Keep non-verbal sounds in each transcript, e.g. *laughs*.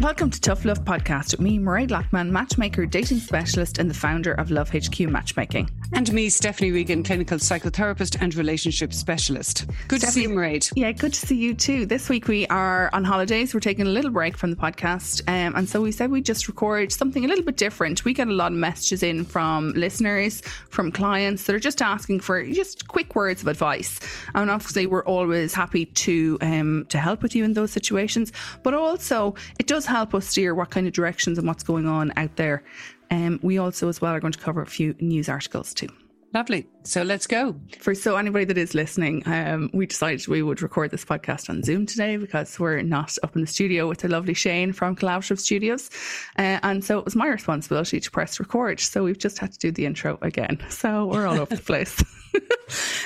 Welcome to Tough Love Podcast with me, Mairead Loughman, matchmaker, dating specialist, and the founder of Love HQ Matchmaking. And me, Stephanie Regan, clinical psychotherapist and relationship specialist. Good Stephanie, to see you, Mairead. Yeah, good to see you too. This week we are on holidays. We're taking a little break from the podcast. Um, and so we said we'd just record something a little bit different. We get a lot of messages in from listeners, from clients that are just asking for just quick words of advice. And obviously, we're always happy to um, to help with you in those situations. But also, it does help us steer what kind of directions and what's going on out there. Um, we also, as well, are going to cover a few news articles too. Lovely. So let's go. For so anybody that is listening, um, we decided we would record this podcast on Zoom today because we're not up in the studio with the lovely Shane from Collaborative Studios, uh, and so it was my responsibility to press record. So we've just had to do the intro again. So we're all over the place. *laughs*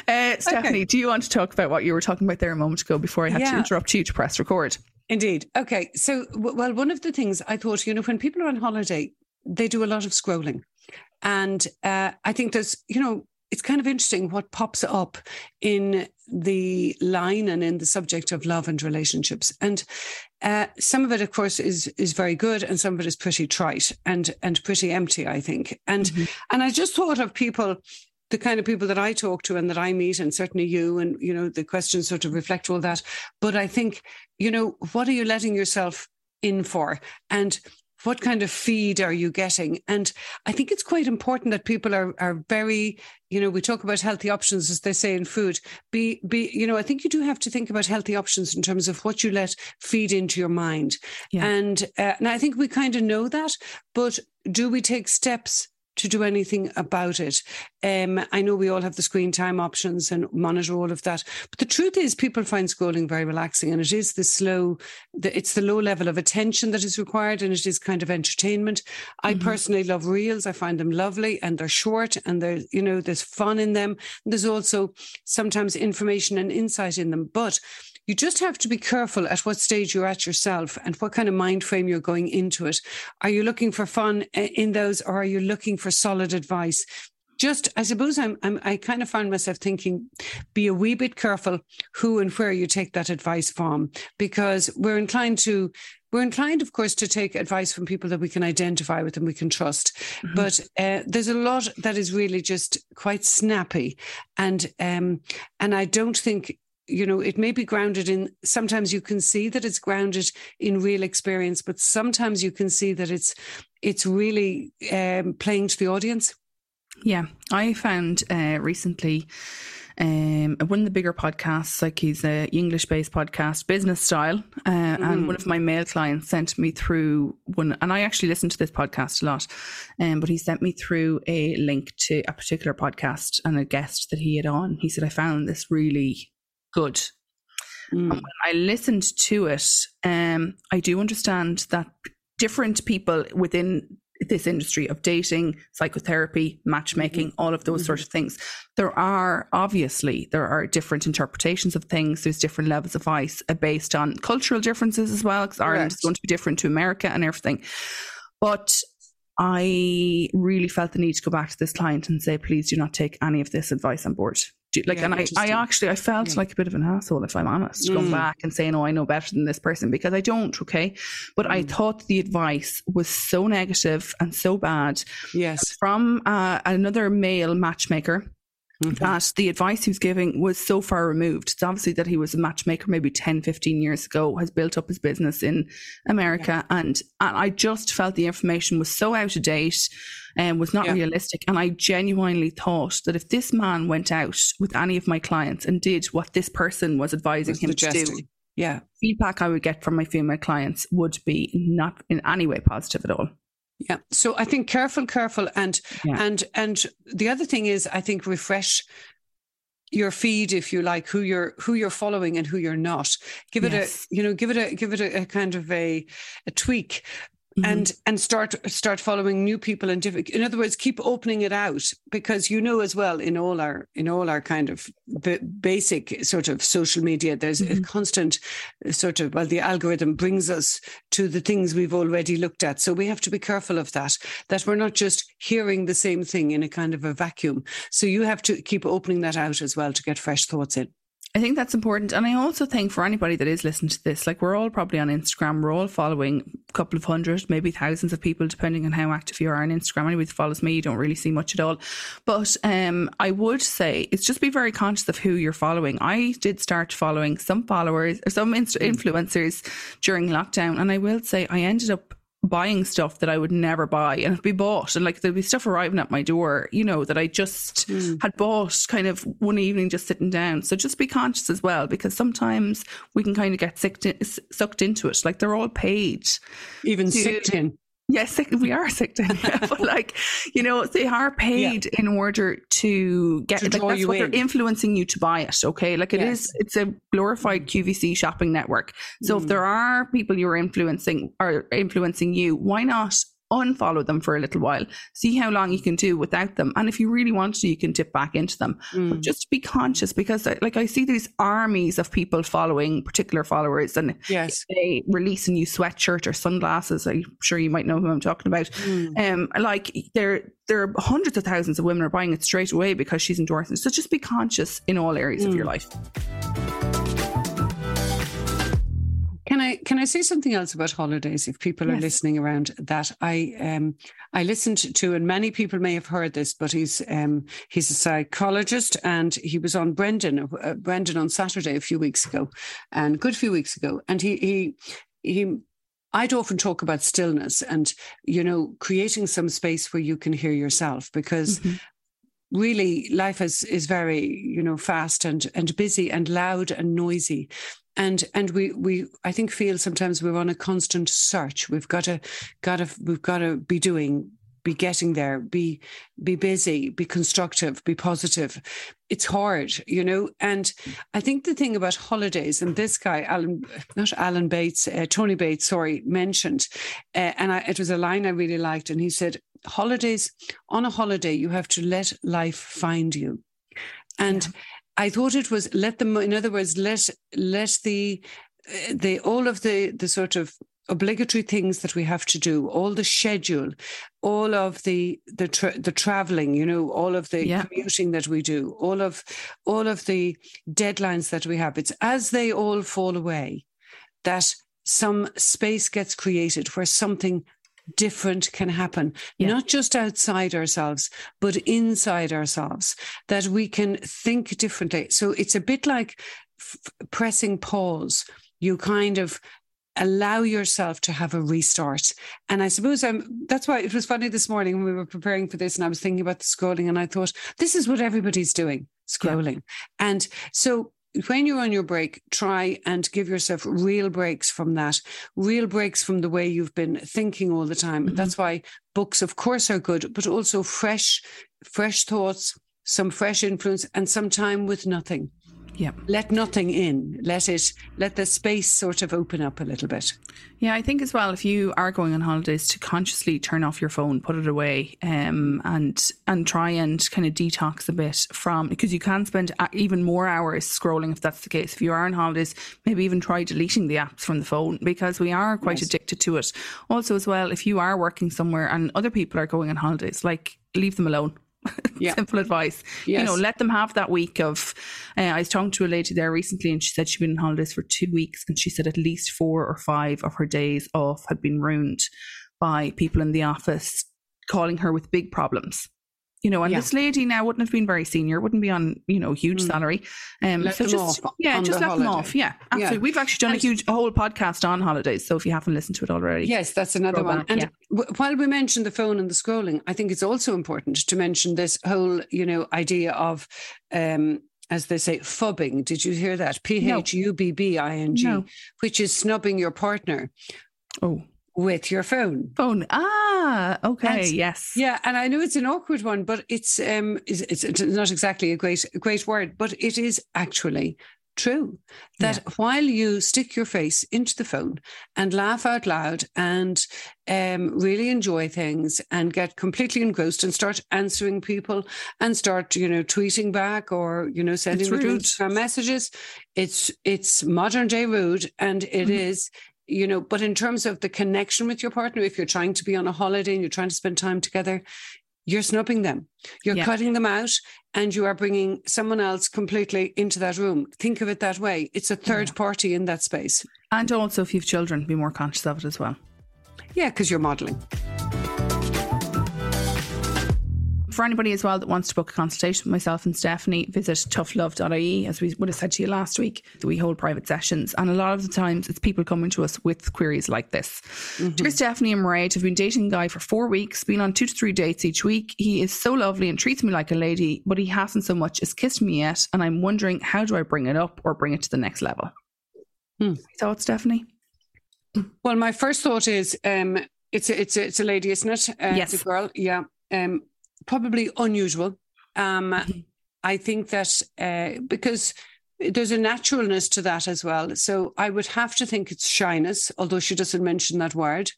uh, Stephanie, okay. do you want to talk about what you were talking about there a moment ago before I had yeah. to interrupt you to press record? Indeed. Okay. So, well, one of the things I thought, you know, when people are on holiday, they do a lot of scrolling. And uh, I think there's, you know, it's kind of interesting what pops up in the line and in the subject of love and relationships. And uh, some of it, of course, is is very good, and some of it is pretty trite and and pretty empty, I think. And mm-hmm. and I just thought of people the kind of people that I talk to and that I meet, and certainly you, and you know, the questions sort of reflect all that. But I think, you know, what are you letting yourself in for? And what kind of feed are you getting? And I think it's quite important that people are are very, you know, we talk about healthy options as they say in food. Be be, you know, I think you do have to think about healthy options in terms of what you let feed into your mind. Yeah. And uh, and I think we kind of know that, but do we take steps to do anything about it. Um, I know we all have the screen time options and monitor all of that, but the truth is, people find scrolling very relaxing, and it is the slow, the, it's the low level of attention that is required, and it is kind of entertainment. Mm-hmm. I personally love reels; I find them lovely, and they're short, and they're you know there's fun in them. There's also sometimes information and insight in them, but you just have to be careful at what stage you're at yourself and what kind of mind frame you're going into it. Are you looking for fun in those or are you looking for solid advice? Just, I suppose I'm, I'm, I kind of find myself thinking, be a wee bit careful who and where you take that advice from, because we're inclined to we're inclined, of course, to take advice from people that we can identify with and we can trust. Mm-hmm. But uh, there's a lot that is really just quite snappy, and um, and I don't think you know it may be grounded in sometimes you can see that it's grounded in real experience but sometimes you can see that it's it's really um, playing to the audience yeah i found uh, recently um, one of the bigger podcasts, like he's a English based podcast, business style. Uh, mm. And one of my male clients sent me through one, and I actually listen to this podcast a lot. Um, but he sent me through a link to a particular podcast and a guest that he had on. He said, I found this really good. Mm. when I listened to it, um, I do understand that different people within this industry of dating, psychotherapy, matchmaking, mm-hmm. all of those mm-hmm. sorts of things. There are obviously there are different interpretations of things. There's different levels of advice uh, based on cultural differences as well, because Ireland is going to be different to America and everything. But I really felt the need to go back to this client and say, please do not take any of this advice on board like yeah, and I, I actually I felt yeah. like a bit of an asshole if I'm honest mm. going back and saying oh I know better than this person because I don't okay but mm. I thought the advice was so negative and so bad yes from uh, another male matchmaker Mm-hmm. that the advice he was giving was so far removed. It's obviously that he was a matchmaker maybe 10, 15 years ago, has built up his business in America. Yeah. And, and I just felt the information was so out of date and was not yeah. realistic. And I genuinely thought that if this man went out with any of my clients and did what this person was advising was him suggesting. to do, yeah, feedback I would get from my female clients would be not in any way positive at all. Yeah. So I think careful, careful, and yeah. and and the other thing is I think refresh your feed if you like who you're who you're following and who you're not give it yes. a you know give it a give it a, a kind of a a tweak Mm-hmm. and and start start following new people and different in other words keep opening it out because you know as well in all our in all our kind of b- basic sort of social media there's mm-hmm. a constant sort of well the algorithm brings us to the things we've already looked at so we have to be careful of that that we're not just hearing the same thing in a kind of a vacuum so you have to keep opening that out as well to get fresh thoughts in I think that's important. And I also think for anybody that is listening to this, like we're all probably on Instagram, we're all following a couple of hundred, maybe thousands of people, depending on how active you are on Instagram. Anybody that follows me, you don't really see much at all. But um, I would say it's just be very conscious of who you're following. I did start following some followers or some influencers during lockdown. And I will say I ended up buying stuff that I would never buy and it'd be bought and like there'd be stuff arriving at my door, you know, that I just mm. had bought kind of one evening just sitting down. So just be conscious as well because sometimes we can kind of get sucked, in, sucked into it. Like they're all paid. Even to, sucked in. Yes, we are sick to *laughs* but like you know, they are paid yeah. in order to get to like that's what in. they're influencing you to buy it. Okay, like it yes. is, it's a glorified QVC shopping network. So mm. if there are people you're influencing are influencing you, why not unfollow them for a little while, see how long you can do without them. And if you really want to, you can dip back into them. Mm. But just be conscious because, uh, like, I see these armies of people following particular followers, and yes, they release a new sweatshirt or sunglasses. I'm sure you might know who I'm talking about. Mm. Um, like there, there are hundreds of thousands of women are buying it straight away because she's endorsing. So just be conscious in all areas mm. of your mm. life. Can I can I say something else about holidays? If people yes. are listening around that, I um I listened to, and many people may have heard this, but he's um he's a psychologist, and he was on Brendan uh, Brendan on Saturday a few weeks ago, and good few weeks ago, and he he he I'd often talk about stillness and, you know, creating some space where you can hear yourself because mm-hmm really life is is very you know fast and and busy and loud and noisy and and we we I think feel sometimes we're on a constant search. We've got to got to we've got to be doing be getting there be be busy be constructive be positive it's hard you know and i think the thing about holidays and this guy alan not alan bates uh, tony bates sorry mentioned uh, and I, it was a line i really liked and he said holidays on a holiday you have to let life find you and yeah. I thought it was let them. In other words, let let the the all of the the sort of obligatory things that we have to do, all the schedule, all of the the tra- the traveling, you know, all of the yeah. commuting that we do, all of all of the deadlines that we have. It's as they all fall away that some space gets created where something different can happen, yeah. not just outside ourselves, but inside ourselves, that we can think differently. So it's a bit like f- pressing pause. You kind of allow yourself to have a restart. And I suppose I'm that's why it was funny this morning when we were preparing for this and I was thinking about the scrolling and I thought, this is what everybody's doing, scrolling. Yeah. And so when you're on your break, try and give yourself real breaks from that, real breaks from the way you've been thinking all the time. Mm-hmm. That's why books, of course, are good, but also fresh, fresh thoughts, some fresh influence, and some time with nothing. Yeah. Let nothing in. Let it let the space sort of open up a little bit. Yeah, I think as well if you are going on holidays to consciously turn off your phone, put it away, um, and and try and kind of detox a bit from because you can spend even more hours scrolling if that's the case. If you are on holidays, maybe even try deleting the apps from the phone because we are quite yes. addicted to it. Also, as well, if you are working somewhere and other people are going on holidays, like leave them alone *laughs* yeah. Simple advice. Yes. You know, let them have that week of. Uh, I was talking to a lady there recently, and she said she'd been on holidays for two weeks, and she said at least four or five of her days off had been ruined by people in the office calling her with big problems you know, and yeah. this lady now wouldn't have been very senior, wouldn't be on, you know, huge mm. salary. Um, let so just, yeah, just let holiday. them off. Yeah, absolutely. Yeah. We've actually done and a huge, a whole podcast on holidays. So if you haven't listened to it already, yes, that's another one. Back, and yeah. w- while we mentioned the phone and the scrolling, I think it's also important to mention this whole, you know, idea of, um, as they say, phubbing. Did you hear that? P H U B B I N G, which is snubbing your partner. Oh with your phone. Phone. Ah, okay. And, yes. Yeah, and I know it's an awkward one, but it's um it's, it's not exactly a great great word, but it is actually true that yeah. while you stick your face into the phone and laugh out loud and um, really enjoy things and get completely engrossed and start answering people and start you know tweeting back or you know sending rude messages it's it's modern day rude and it mm-hmm. is you know but in terms of the connection with your partner if you're trying to be on a holiday and you're trying to spend time together you're snubbing them. You're Yeah. cutting them out and you are bringing someone else completely into that room. Think of it that way. It's a third party in that space. And also, if you've children, be more conscious of it as well. Yeah, because you're modeling. For anybody as well that wants to book a consultation with myself and Stephanie, visit toughlove.ie, as we would have said to you last week. We hold private sessions, and a lot of the times it's people coming to us with queries like this. Dear Stephanie and Mairead, have been dating a guy for four weeks, been on two to three dates each week. He is so lovely and treats me like a lady, but he hasn't so much as kissed me yet, and I'm wondering how do I bring it up or bring it to the next level? Hmm. Thoughts, Stephanie? Well, my first thought is um, it's a, it's a, it's a lady, isn't it? Uh, Yes. It's a girl. Yeah. Um, probably unusual. Um, Mm-hmm. I think that uh, because there's a naturalness to that as well. So I would have to think it's shyness, although she doesn't mention that word.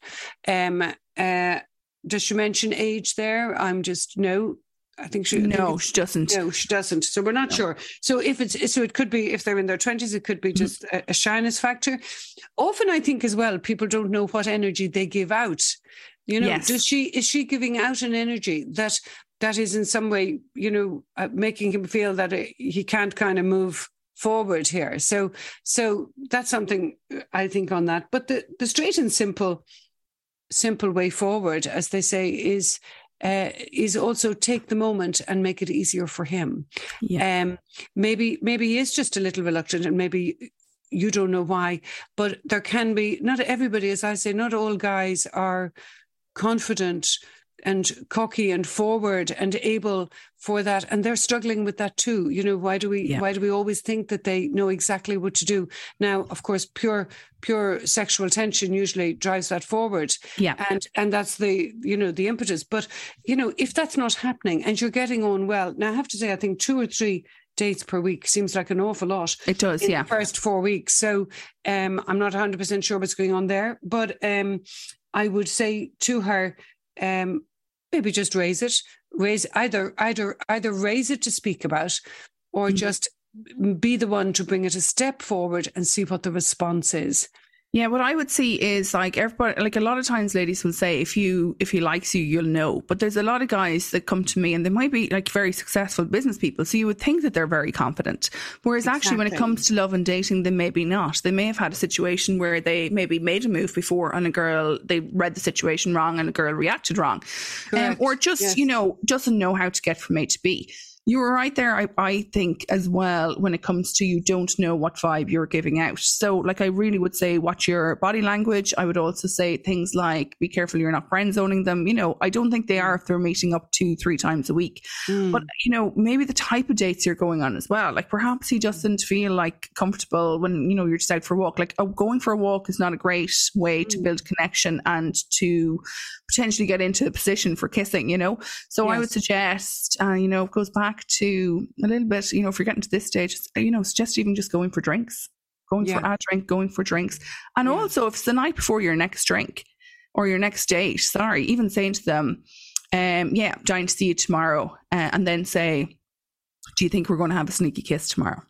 Um, uh, does she mention age there? I'm just no. I think she. I think No, she doesn't. no, she doesn't. So we're not No. sure. So if it's so, it could be if they're in their twenties, it could be Mm-hmm. just a, a shyness factor. Often, I think as well, people don't know what energy they give out. You know, Yes. does she is she giving out an energy that that is in some way, you know, uh, making him feel that uh, he can't kind of move forward here. So, so that's something uh, I think on that. But the the straight and simple, simple way forward, as they say, is uh, is also take the moment and make it easier for him. Yeah. Um, maybe maybe he is just a little reluctant, and maybe you don't know why. But there can be not everybody, as I say, not all guys are confident and cocky and forward and able for that and they're struggling with that too you know why do we Yeah. why do we always think that they know exactly what to do now of course pure pure sexual tension usually drives that forward Yeah. and and that's the you know the impetus but you know if that's not happening and you're getting on well now i have to say i think two or three dates per week seems like an awful lot It does, yeah. first four weeks. So um, I'm not 100% sure what's going on there, but um, I would say to her, um, maybe just raise it, raise either either either raise it to speak about, or Mhm. just be the one to bring it a step forward and see what the response is. Yeah, what I would see is like everybody, like a lot of times, ladies will say, if you if he likes you, you'll know. But there's a lot of guys that come to me, and they might be like very successful business people, so you would think that they're very confident. Whereas actually, when it comes to love and dating, they maybe not. They may have had a situation where they maybe made a move before, and a girl they read the situation wrong, and a girl reacted wrong, um, or just Yes. you know doesn't know how to get from A to B. You were right there, I, I think, as well, when it comes to you don't know what vibe you're giving out. So, like, I really would say, watch your body language. I would also say things like, be careful you're not friend zoning them. You know, I don't think they are if they're meeting up two, three times a week. Mm. But, you know, maybe the type of dates you're going on as well. Like, perhaps he doesn't feel like comfortable when, you know, you're just out for a walk. Like, oh, going for a walk is not a great way to Mm. build connection and to potentially get into a position for kissing, you know? So I would suggest, uh, you know, it goes back to a little bit, you know, if you're getting to this stage, you know, suggest even just going for drinks, going for a drink, going for drinks. And Yeah. also, if it's the night before your next drink or your next date, sorry, even saying to them, um, yeah, I'm dying to see you tomorrow. Uh, and then say, do you think we're going to have a sneaky kiss tomorrow?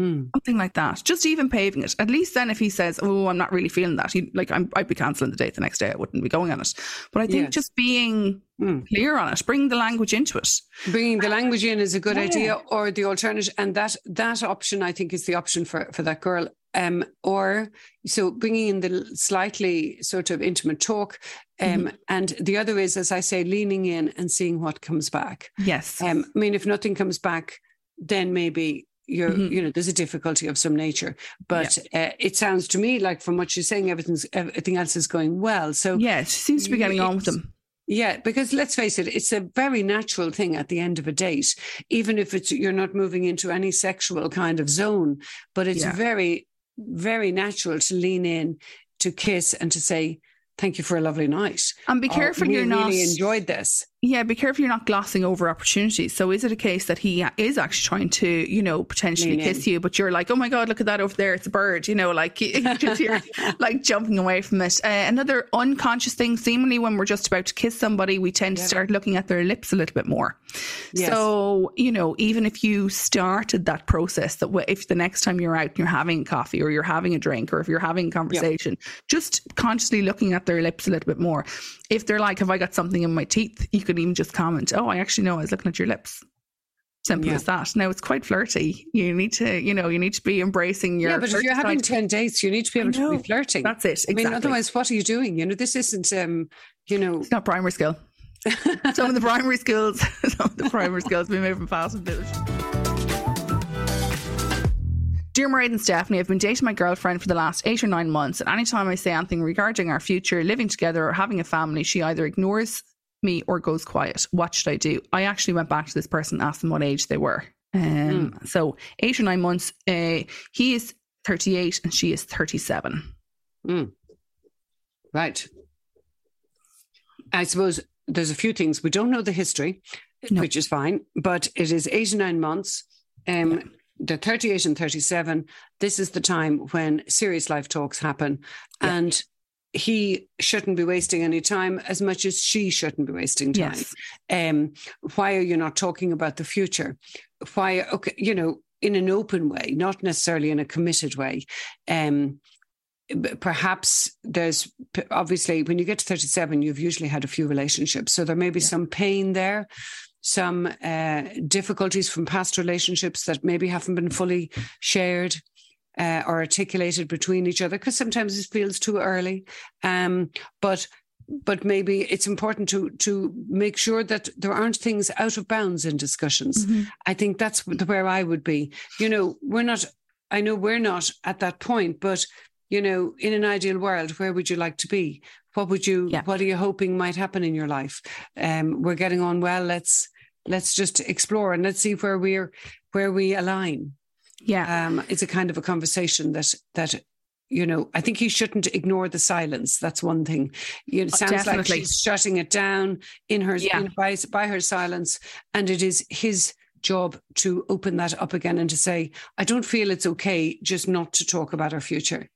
Mm. Something like that. Just even paving it. At least then, if he says, "Oh, I'm not really feeling that," he, like I'm, I'd be cancelling the date the next day. I wouldn't be going on it. But I think Yes. just being Mm. clear on it, bring the language into it. bringing the language in is a good Yeah. idea or the alternative and that that option i think is the option for for that girl um or so bringing in the slightly sort of intimate talk um Mm-hmm. and the other is as i say leaning in and seeing what comes back Yes. um i mean if nothing comes back then maybe you're Mhm. you know there's a difficulty of some nature but uh, it sounds to me like from what you're saying everything's everything else is going well so yeah, she seems to be getting on with them. yeah, because let's face it, it's a very natural thing at the end of a date, even if it's you're not moving into any sexual kind of zone, but it's Yeah. very, very natural to lean in, to kiss, and to say, Thank you for a lovely night. And be careful we you're not. really enjoyed this. Yeah, be careful you're not glossing over opportunities. So is it a case that he is actually trying to, you know, potentially kiss you, but you're like, oh my god, look at that over there, it's a bird, you know, like *laughs* just you're *laughs* like jumping away from it. Uh, another unconscious thing, seemingly when we're just about to kiss somebody, we tend Yeah. to start looking at their lips a little bit more. Yes. So you know, even if you started that process, that w- if the next time you're out, and you're having coffee or you're having a drink or if you're having a conversation, just consciously looking at their lips a little bit more. If they're like, "Have I got something in my teeth?" You could even just comment, "Oh, I actually know I was looking at your lips." Simple Yeah. as that. Now it's quite flirty. You need to, you know, you need to be embracing your. yeah, but if you're having side. 10 dates, you need to be able to be flirting. that's it. Exactly. I mean, otherwise, what are you doing? You know, this isn't, um, you know, it's not primary skill. *laughs* Some of the primary skills, *laughs* some of the primary skills we moving fast and village. Dear Mairead and Stephanie, I've been dating my girlfriend for the last eight or nine months, and anytime I say anything regarding our future, living together, or having a family, she either ignores me or goes quiet. What should I do? I actually went back to this person, asked them what age they were. Um, So eight or nine months. Uh, he is 38 and she is 37. Mm. Right. I suppose there's a few things. We don't know the history, No. which is fine, but it is eight or nine months. Um, The 38 and 37, this is the time when serious life talks happen. Yeah. And he shouldn't be wasting any time as much as she shouldn't be wasting time. Yes. Um, why are you not talking about the future? Why, okay, you know, in an open way, not necessarily in a committed way. Um, perhaps there's obviously when you get to 37, you've usually had a few relationships. So there may be Yeah. some pain there, some uh, difficulties from past relationships that maybe haven't been fully shared. Uh, or articulated between each other because sometimes it feels too early um, but but maybe it's important to to make sure that there aren't things out of bounds in discussions. Mhm. I think that's where I would be. You know, we're not. I know we're not at that point, but you know, in an ideal world, where would you like to be? What would you? Yeah. What are you hoping might happen in your life? Um, we're getting on well. Let's let's just explore and let's see where we're where we align. Yeah. Um, it's a kind of a conversation that that you know. I think he shouldn't ignore the silence. That's one thing. You know, it sounds like definitely. she's shutting it down in her Yeah. in, by by her silence, and it is his job to open that up again and to say, I don't feel it's okay just not to talk about our future.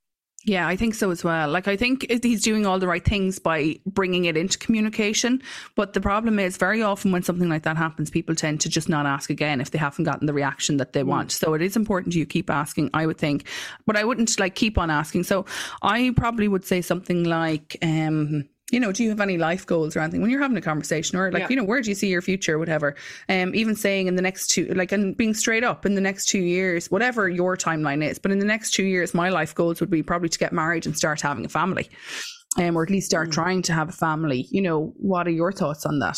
Yeah, I think so as well. Like, I think he's doing all the right things by bringing it into communication. But the problem is, very often when something like that happens, people tend to just not ask again if they haven't gotten the reaction that they want. So it is important you keep asking, I would think. But I wouldn't like keep on asking. So I probably would say something like, um, you know, do you have any life goals or anything when you're having a conversation or like, Yeah. you know, where do you see your future, whatever? Um, even saying in the next two, like, and being straight up in the next two years, whatever your timeline is, but in the next two years, my life goals would be probably to get married and start having a family, um, or at least start Mm. trying to have a family. You know, what are your thoughts on that?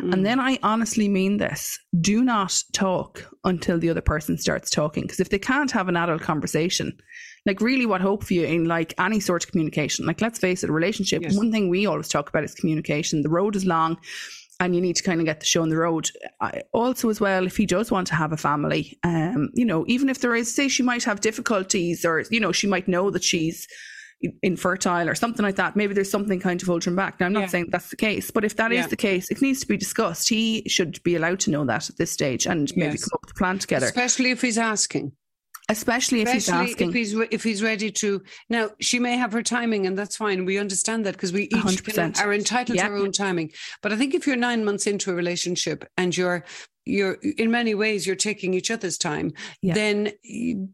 Mm. And then I honestly mean this do not talk until the other person starts talking. Because if they can't have an adult conversation, like really what hope for you in like any sort of communication, like let's face it, a relationship, Yes. one thing we always talk about is communication. The road is long and you need to kind of get the show on the road. I, also, as well, if he does want to have a family, um, you know, even if there is, say, she might have difficulties or, you know, she might know that she's infertile or something like that. Maybe there's something kind of holding back. Now, I'm not Yeah. saying that's the case, but if that is Yeah. the case, it needs to be discussed. He should be allowed to know that at this stage and maybe Yes. come up with a plan together, especially if he's asking. Especially if he's asking. if he's re- if he's ready to. Now she may have her timing, and that's fine. We understand that because we each 100%. can- are entitled Yeah. to our own timing. But I think if you're nine months into a relationship and you're you're in many ways you're taking each other's time, Yeah. then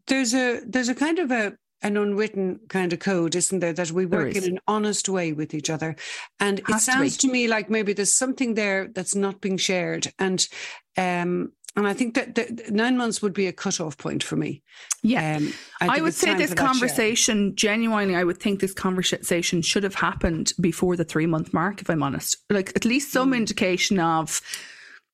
there's a there's a kind of a an unwritten kind of code, isn't there, that we work in an honest way with each other. And it Has to sounds to me like maybe there's something there that's not being shared. And um and I think that, that nine months would be a cutoff point for me. yeah. Um, I, think would say this share. conversation, genuinely, I would think this conversation should have happened before the three month mark, if I'm honest. Like at least some Mm. indication of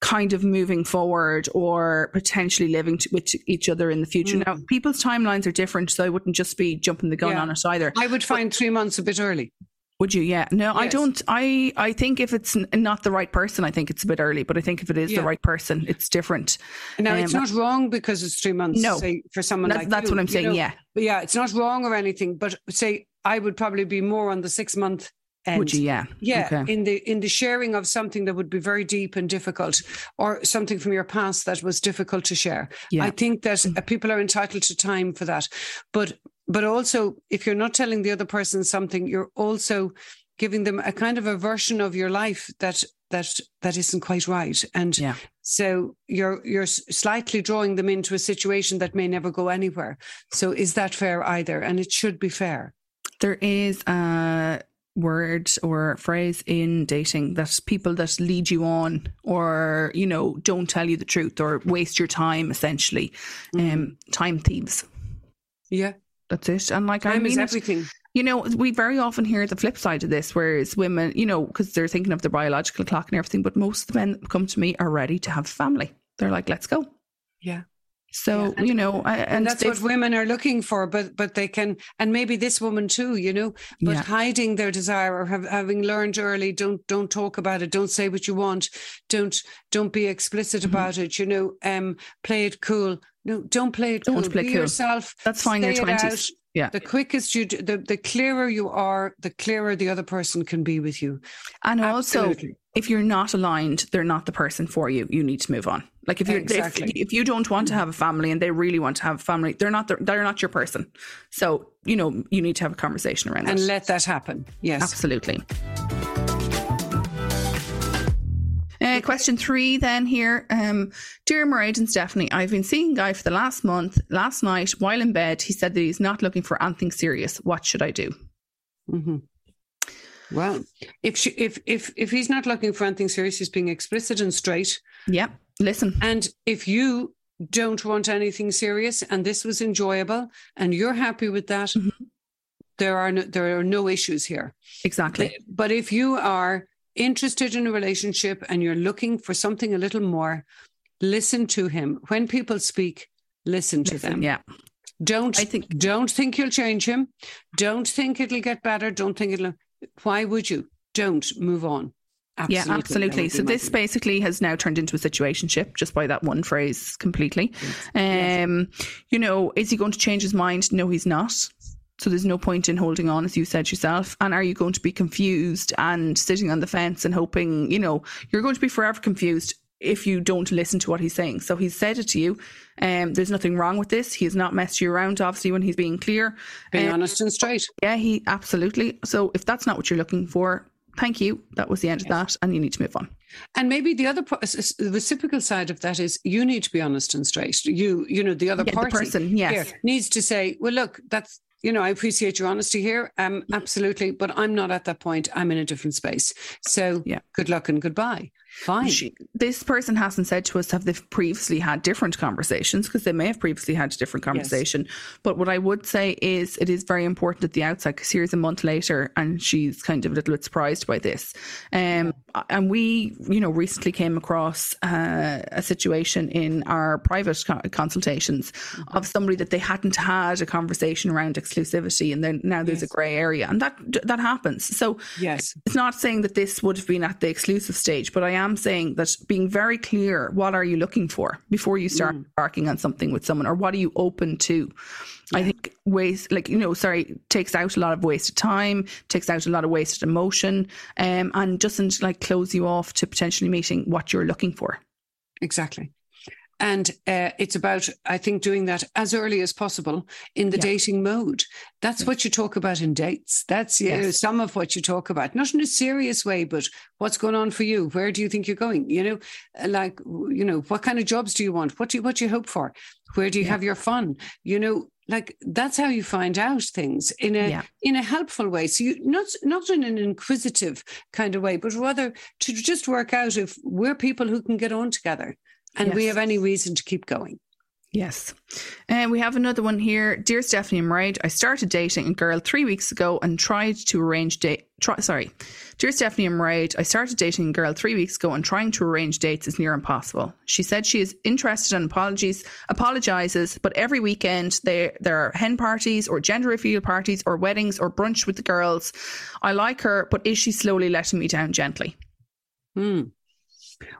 kind of moving forward or potentially living t- with each other in the future. Mm. Now, people's timelines are different, so I wouldn't just be jumping the gun Yeah. on it either. I would find three months a bit early. Would you? Yeah. No, I don't. I I think if it's not the right person, I think it's a bit early. But I think if it is Yeah. the right person, it's different. Now, it's Um, not wrong because it's three months. No. say, for someone That's, like that's you, what I'm you saying. know. yeah. Yeah, it's not wrong or anything. But say I would probably be more on the six month end. Would you? Yeah. Yeah, Okay. in the in the sharing of something that would be very deep and difficult, or something from your past that was difficult to share. Yeah. I think that Mm. uh, people are entitled to time for that, but but also if you're not telling the other person something, you're also giving them a kind of a version of your life that that that isn't quite right, and Yeah. so you're you're slightly drawing them into a situation that may never go anywhere. So is that fair either? And it should be fair. There is a word or phrase in dating that people that lead you on or you know don't tell you the truth or waste your time essentially Mm. um time thieves Yeah. That's it and like i Time is mean it, everything. you know we very often hear the flip side of this whereas women you know because they're thinking of the biological clock and everything but most of the men that come to me are ready to have family they're like let's go Yeah. so Yeah, and- you know I, and, And that's what women are looking for, but but they can, and maybe this woman too, you know, but Yeah. hiding their desire or have, having learned early, don't don't talk about it, don't say what you want, don't don't be explicit Mhm. about it, you know, um, play it cool. No, don't play it Don't cool. play be cool. yourself. that's fine your it 20s out. Yeah. The quickest you, do, the the clearer you are, the clearer the other person can be with you. and also if you're not aligned they're not the person for you you need to move on like if you Exactly. if, if you don't want to mm-hmm. have a family and they really want to have a family they're not the, they're not your person so you know you need to have a conversation around and that let that happen. Yes. absolutely Uh, question three, then here. Um, Dear Mairead and Stephanie, I've been seeing Guy for the last month. Last night, while in bed, he said that he's not looking for anything serious. What should I do? hmm Well, if she, if if if he's not looking for anything serious, he's being explicit and straight. Yeah, listen. And if you don't want anything serious, and this was enjoyable, and you're happy with that, Mhm. there are no, there are no issues here. Exactly. But if you are interested in a relationship and you're looking for something a little more, listen to him. When people speak, listen to Listen, them. yeah. Don't I think- don't think you'll change him. Don't think it'll get better. Don't think it'll. Why would you? Don't move on. Yeah, absolutely. So this thing. basically has now turned into a situationship just by that one phrase completely. Yes. Um, you know, is he going to change his mind? No, he's not. So there's no point in holding on, as you said yourself. And are you going to be confused and sitting on the fence and hoping, you know, you're going to be forever confused if you don't listen to what he's saying. So he's said it to you. Um, there's nothing wrong with this. He has not messed you around, obviously, when he's being clear. being Um, honest and straight. yeah, he absolutely. So if that's not what you're looking for, thank you. That was the end of that, and you need to move on. And maybe the other po- s- s- the reciprocal side of that is you need to be honest and straight. You you know the other Yeah, the person, yes. needs to say, well, look, that's you know I appreciate your honesty here, um, absolutely, but I'm not at that point. I'm in a different space. So Yeah. good luck and goodbye. Fine. She, this person hasn't said to us have they previously had different conversations because they may have previously had a different conversation. But what I would say is it is very important at the outset because here's a month later and she's kind of a little bit surprised by this. Um, and we, you know, recently came across uh, a situation in our private co- consultations of somebody that they hadn't had a conversation around exclusivity, and then now there's Yes. a grey area, and that that happens. So yes. it's not saying that this would have been at the exclusive stage, but I am saying that being very clear, what are you looking for before you start embarking on something with someone, or what are you open to? I think waste, like you know, sorry, takes out a lot of wasted time, takes out a lot of wasted emotion, um, and doesn't like close you off to potentially meeting what you're looking for. Exactly. And uh, it's about, I think, doing that as early as possible in the Yeah. dating mode. That's what you talk about in dates. That's you know, some of what you talk about, not in a serious way, but what's going on for you? Where do you think you're going? You know, uh, like, you know, what kind of jobs do you want? What do you, what do you hope for? Where do you Yeah. have your fun? You know, like that's how you find out things in a Yeah. in a helpful way. So you not not in an inquisitive kind of way, but rather to just work out if we're people who can get on together and we have any reason to keep going. Yes. And we have another one here. Dear Stephanie and Mairead, I started dating a girl three weeks ago and tried to arrange date. Try, sorry. Dear Stephanie and Mairead, I started dating a girl three weeks ago and trying to arrange dates is near impossible. She said she is interested and apologies, apologizes, but every weekend there there are hen parties or gender reveal parties or weddings or brunch with the girls. I like her, but is she slowly letting me down gently? Hmm.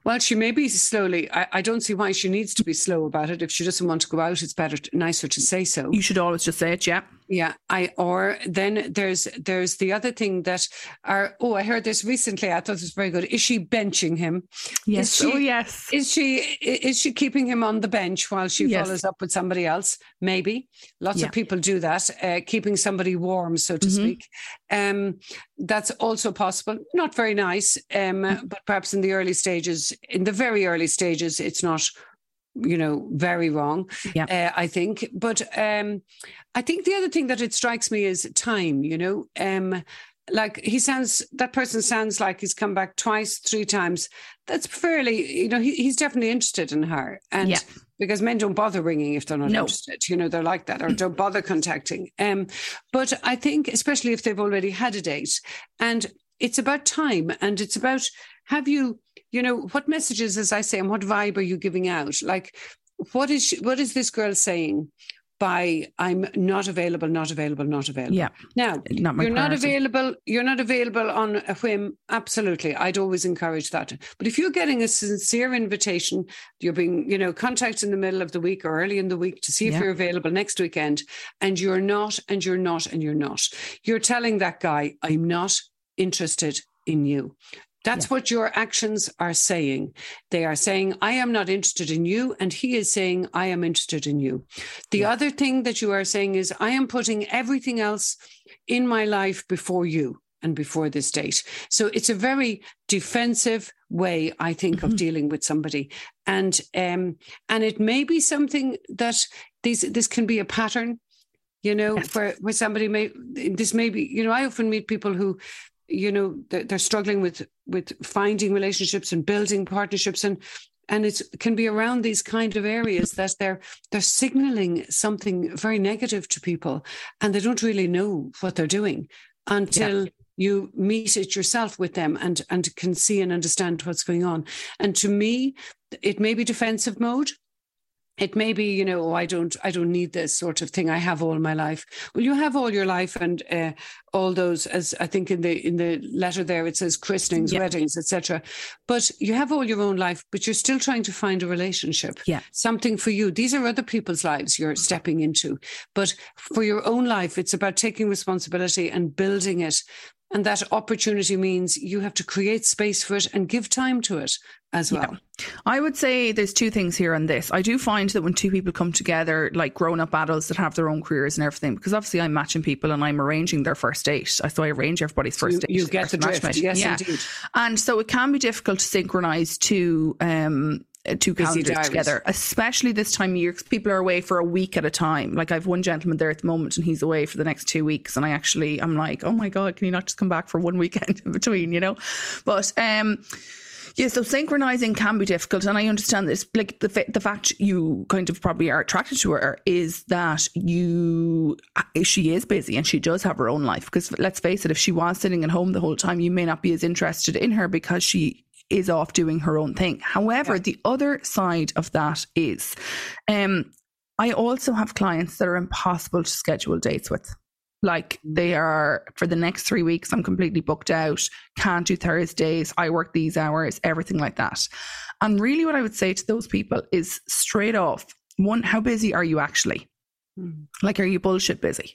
Well, she may be slowly. I, I don't see why she needs to be slow about it. If she doesn't want to go out, it's better, nicer to say so. You should always just say it, yeah. Yeah, I or then there's there's the other thing that are oh I heard this recently. I thought it was very good. Is she benching him? Yes. she- oh, yes. Is she is she keeping him on the bench while she Yes. follows up with somebody else? Maybe lots Yeah. of people do that, uh, keeping somebody warm, so to Mhm. speak. Um, that's also possible. Not very nice, um, Mm-hmm. but perhaps in the early stages, in the very early stages, it's not. You know, very wrong. Yeah. Uh, I think, but um, I think the other thing that it strikes me is time. You know, um, like he sounds that person sounds like he's come back twice three times that's fairly you know he, he's definitely interested in her and Yeah. because men don't bother ringing if they're not No. interested you know they're like that or don't bother contacting um but i think especially if they've already had a date and it's about time and it's about have you you know what messages as i say and what vibe are you giving out? Like what is she, what is this girl saying? By i'm not available not available not available. Yeah. now Not you're not available you're not available on a whim. Absolutely. I'd always encourage that. But if you're getting a sincere invitation you're being you know contacted in the middle of the week or early in the week to see if Yeah. you're available next weekend and you're not and you're not and you're not. You're telling that guy i'm not interested in you that's what your actions are saying. They are saying, I am not interested in you. And he is saying, I am interested in you. The other thing that you are saying is, I am putting everything else in my life before you and before this date. So it's a very defensive way, I think, of Mhm. dealing with somebody. And um, and it may be something that these this can be a pattern, you know, Yes. where where somebody may this may be, you know, I often meet people who you know they're, they're struggling with with finding relationships and building partnerships. And and it can be around these kind of areas that they're they're signaling something very negative to people and they don't really know what they're doing until you meet it yourself with them and and can see and understand what's going on. And to me it may be defensive mode it may be you know oh i don't i don't need this sort of thing. I have all my life. Well you have all your life and uh, all those as i think in the in the letter there it says christenings Yeah. weddings etc but you have all your own life but you're still trying to find a relationship. Yeah. something for you. These are other people's lives you're stepping into. But for your own life it's about taking responsibility and building it and that opportunity means you have to create space for it and give time to it as well I would say there's two things here on this. I do find that when two people come together, like grown up adults that have their own careers and everything, because obviously I'm matching people and I'm arranging their first date. So I arrange everybody's first you, date. you get the drift matchmate. yes yeah. indeed And so it can be difficult to synchronize two um two Busy calendars diaries. together, especially this time of year 'cause people are away for a week at a time. Like I've one gentleman there at the moment and he's away for the next two weeks. And I actually I'm like, oh my God, can you not just come back for one *laughs* weekend in between, you know? But um yeah, so synchronizing can be difficult, and I understand this. Like the the fact you kind of probably are attracted to her is that you uh, she is busy and she does have her own life. Because let's face it, if she was sitting at home the whole time, you may not be as interested in her because she is off doing her own thing. However, Yeah. the other side of that is, um, I also have clients that are impossible to schedule dates with. Like they are for the next three weeks, I'm completely booked out, can't do Thursdays, I work these hours, everything like that. And really, what I would say to those people is straight off one, how busy are you actually? Mm. Like, are you bullshit busy?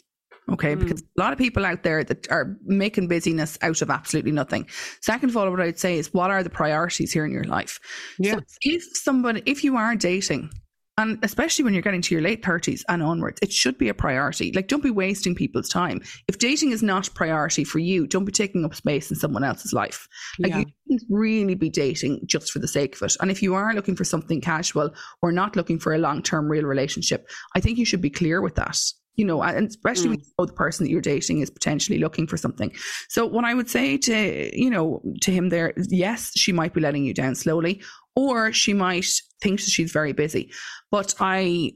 Okay, Mm. because a lot of people out there that are making busyness out of absolutely nothing. Second of all, what I'd say is, what are the priorities here in your life? Yeah. So if somebody, if you are dating, and especially when you're getting to your late 30s and onwards, it should be a priority. Like, don't be wasting people's time. If dating is not a priority for you, don't be taking up space in someone else's life. Like, Yeah. you shouldn't really be dating just for the sake of it. And if you are looking for something casual or not looking for a long term real relationship, I think you should be clear with that. You know, and especially when you know the person that you're dating is potentially looking for something. So, what I would say to you know to him there, is yes, she might be letting you down slowly, or she might think that she's very busy. But I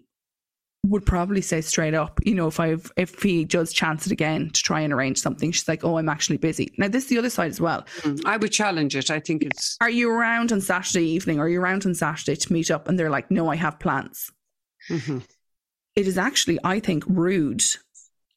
would probably say straight up, you know, if I if he does chance it again to try and arrange something, she's like, "Oh, I'm actually busy." Now, this is the other side as well. Mm. I would challenge it. I think it's Are you around on Saturday evening? Are you around on Saturday to meet up? And they're like, "No, I have plans." Mhm. It is actually, I think, rude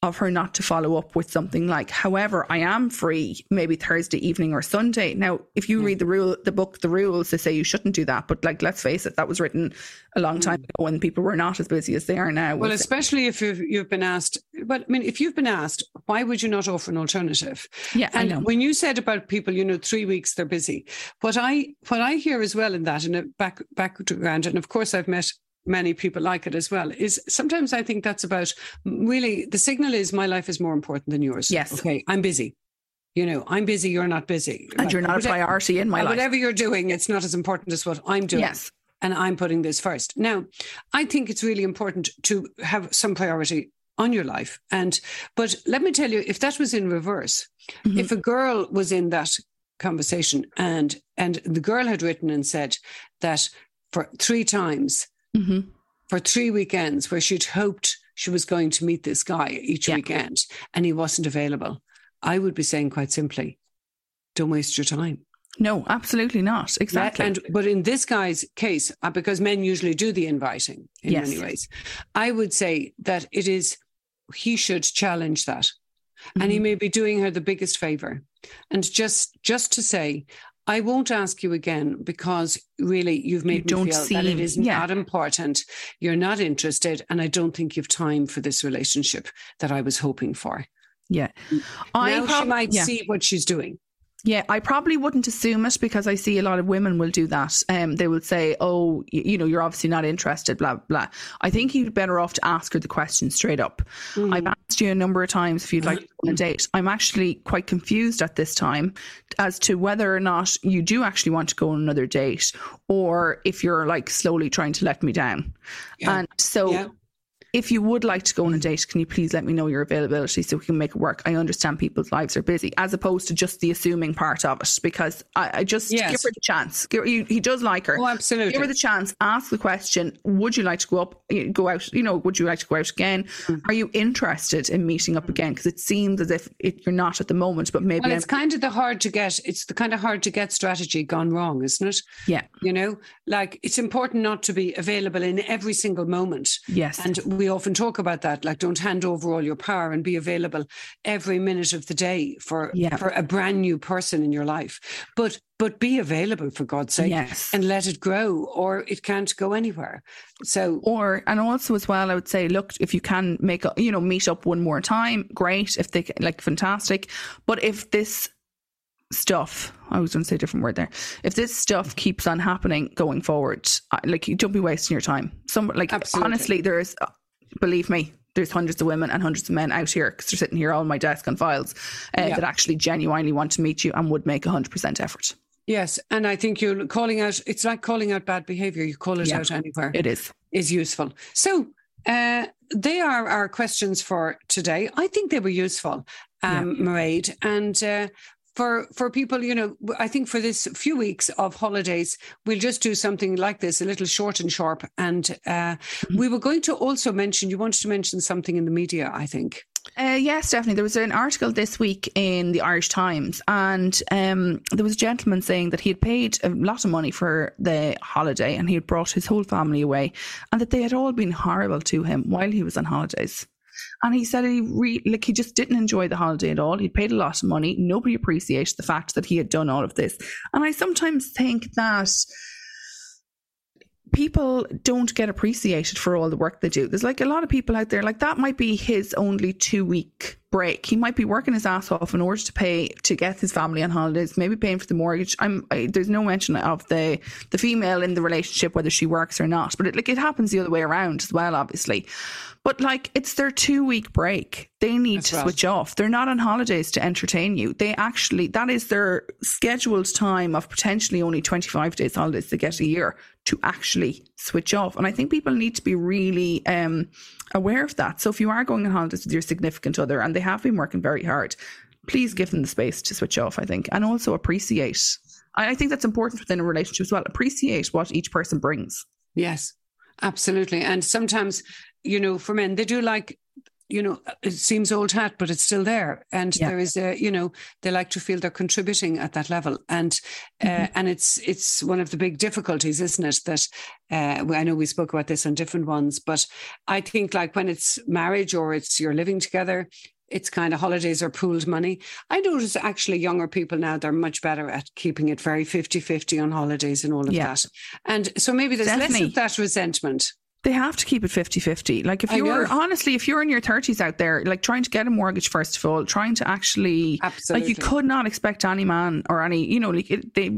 of her not to follow up with something like, however, I am free maybe Thursday evening or Sunday. Now, if you Yeah. read the rule, the book, the rules, they say you shouldn't do that. But like, let's face it, that was written a long time ago when people were not as busy as they are now. Mm. well, especially if you've, you've been asked. But I mean, if you've been asked, why would you not offer an alternative? yeah, And when you said about people, you know, three weeks they're busy. What I what I hear as well in that, in a back background, and of course I've met many people like it as well, is sometimes I think that's about really the signal is my life is more important than yours. Yes. Okay, I'm busy. You know, I'm busy. You're not busy. and you're not a Whatever- priority in my life. Whatever you're doing, it's not as important as what I'm doing Yes. and I'm putting this first. Now, I think it's really important to have some priority on your life. And but let me tell you, if that was in reverse, mm-hmm. if a girl was in that conversation and and the girl had written and said that for three times mm-hmm. for three weekends where she'd hoped she was going to meet this guy each yeah. weekend and he wasn't available, I would be saying quite simply, don't waste your time. No, absolutely not. Exactly. And but in this guy's case, uh, because men usually do the inviting in yes. many ways, I would say that it is he should challenge that, mm-hmm. and he mm-hmm. may be doing her the biggest favor, and just just to say. I won't ask you again because really you've made you me feel seem, that it is yeah. not important. You're not interested, and I don't think you've time for this relationship that I was hoping for. Yeah, now I prob- she might yeah. see what she's doing. Yeah, I probably wouldn't assume it because I see a lot of women will do that. Um, they will say, "Oh, you, you know, you're obviously not interested." Blah blah. I think you'd better off to ask her the question straight up. Mm. I've you a number of times if you'd like to go on a date. I'm actually quite confused at this time as to whether or not you do actually want to go on another date, or if you're like slowly trying to let me down. Yeah. And so. Yeah if you would like to go on a date, can you please let me know your availability so we can make it work? I understand people's lives are busy, as opposed to just the assuming part of it. Because I, I just yes. give her the chance. Give, he, he, does like her. Oh, absolutely. Give her the chance. Ask the question: Would you like to go up, go out? You know, would you like to go out again? Mm. Are you interested in meeting up again? Because it seems as if it, you're not at the moment, but maybe well, it's I'm, kind of the hard to get. It's the kind of hard to get strategy gone wrong, isn't it? Yeah. You know, like it's important not to be available in every single moment. Yes. And we often talk about that. Like, don't hand over all your power and be available every minute of the day for yeah. for a brand new person in your life. But but be available for God's sake yes. and let it grow, or it can't go anywhere. So, or and also as well, I would say, look, if you can make a, you know meet up one more time, great. If they like, fantastic. But if this stuff i was going to say a different word there if this stuff mm-hmm. keeps on happening going forward like don't be wasting your time some like Absolutely. honestly there's believe me, there's hundreds of women and hundreds of men out here because they're sitting here on my desk on files uh, yeah. that actually genuinely want to meet you and would make a 100% effort. Yes, and I think you're calling out. It's like calling out bad behaviour. You call it yeah, out anywhere. It is is useful. So uh, they are our questions for today. I think they were useful, um, yeah. Mairead, and uh, for for people you know i think for this few weeks of holidays we'll just do something like this a little short and sharp and uh, mm-hmm. we were going to also mention you wanted to mention something in the media i think uh, yes, definitely. There was an article this week in the Irish Times, and um, there was a gentleman saying that he had paid a lot of money for the holiday and he had brought his whole family away, and that they had all been horrible to him while he was on holidays. And he said he re- like he just didn't enjoy the holiday at all. He'd paid a lot of money. Nobody appreciated the fact that he had done all of this. And I sometimes think that people don't get appreciated for all the work they do. There's like a lot of people out there, like that might be his only two week break. He might be working his ass off in order to pay to get his family on holidays, maybe paying for the mortgage. I'm I, there's no mention of the the female in the relationship whether she works or not, but it, like it happens the other way around as well, obviously. But like it's their two week break. They need That's to right. switch off. They're not on holidays to entertain you. They actually that is their scheduled time of potentially only 25 days holidays they get a year to actually switch off. And I think people need to be really um, aware of that. So if you are going on holidays with your significant other and they have been working very hard, please give them the space to switch off, I think, and also appreciate. I think that's important within a relationship as well. Appreciate what each person brings. Yes, absolutely. And sometimes, you know, for men, they do like you know, it seems old hat, but it's still there. And yeah. there is a, you know, they like to feel they're contributing at that level. And uh, mm-hmm. and it's it's one of the big difficulties, isn't it? That uh, I know we spoke about this on different ones, but I think like when it's marriage or it's you're living together, it's kind of holidays or pooled money. I notice actually younger people now, they're much better at keeping it very 50 50 on holidays and all of yeah. that. And so maybe there's Definitely. less of that resentment. They have to keep it 50 50. Like, if you're honestly, if you're in your 30s out there, like trying to get a mortgage, first of all, trying to actually, Absolutely. like, you could not expect any man or any, you know, like, it, they,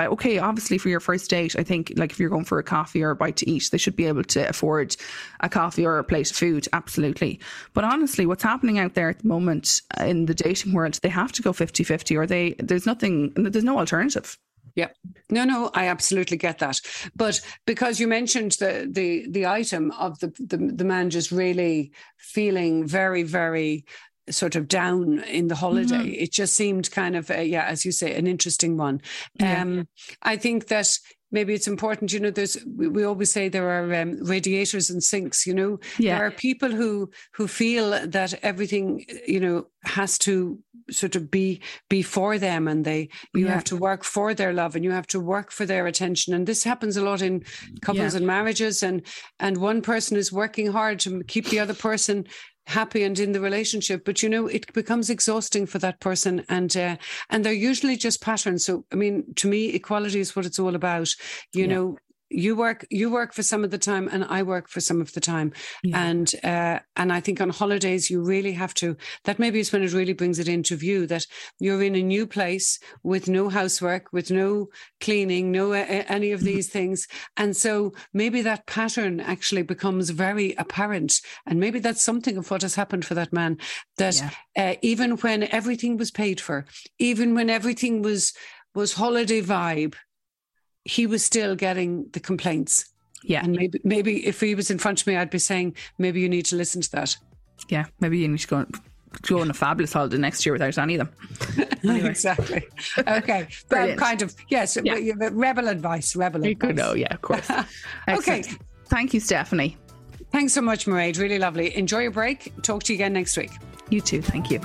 uh, okay, obviously for your first date, I think, like, if you're going for a coffee or a bite to eat, they should be able to afford a coffee or a plate of food. Absolutely. But honestly, what's happening out there at the moment in the dating world, they have to go 50 50 or they, there's nothing, there's no alternative. Yeah. No, no, I absolutely get that. But because you mentioned the the the item of the the, the man just really feeling very, very sort of down in the holiday. Mm-hmm. It just seemed kind of, yeah, as you say, an interesting one. Yeah. Um, I think that maybe it's important you know there's we, we always say there are um, radiators and sinks you know yeah. there are people who who feel that everything you know has to sort of be be for them and they you yeah. have to work for their love and you have to work for their attention and this happens a lot in couples yeah. and marriages and and one person is working hard to keep the other person happy and in the relationship but you know it becomes exhausting for that person. And uh, and they're usually just patterns. So i mean to me equality is what it's all about. You yeah. know you work you work for some of the time and i work for some of the time yeah. and uh, and i think on holidays you really have to that maybe is when it really brings it into view that you're in a new place with no housework with no cleaning no uh, any of mm-hmm. these things and so maybe that pattern actually becomes very apparent and maybe that's something of what has happened for that man that yeah. uh, even when everything was paid for even when everything was was holiday vibe he was still getting the complaints. Yeah. And maybe maybe if he was in front of me, I'd be saying, maybe you need to listen to that. Yeah, maybe you need to go go on a fabulous holiday next year without any of them. *laughs* Anyway. exactly. Okay. but kind of yes, yeah. rebel advice, rebel advice. Good, oh yeah, of course. *laughs* okay. Thank you, Stephanie. Thanks so much, Mairead. Really lovely. Enjoy your break. Talk to you again next week. You too. Thank you.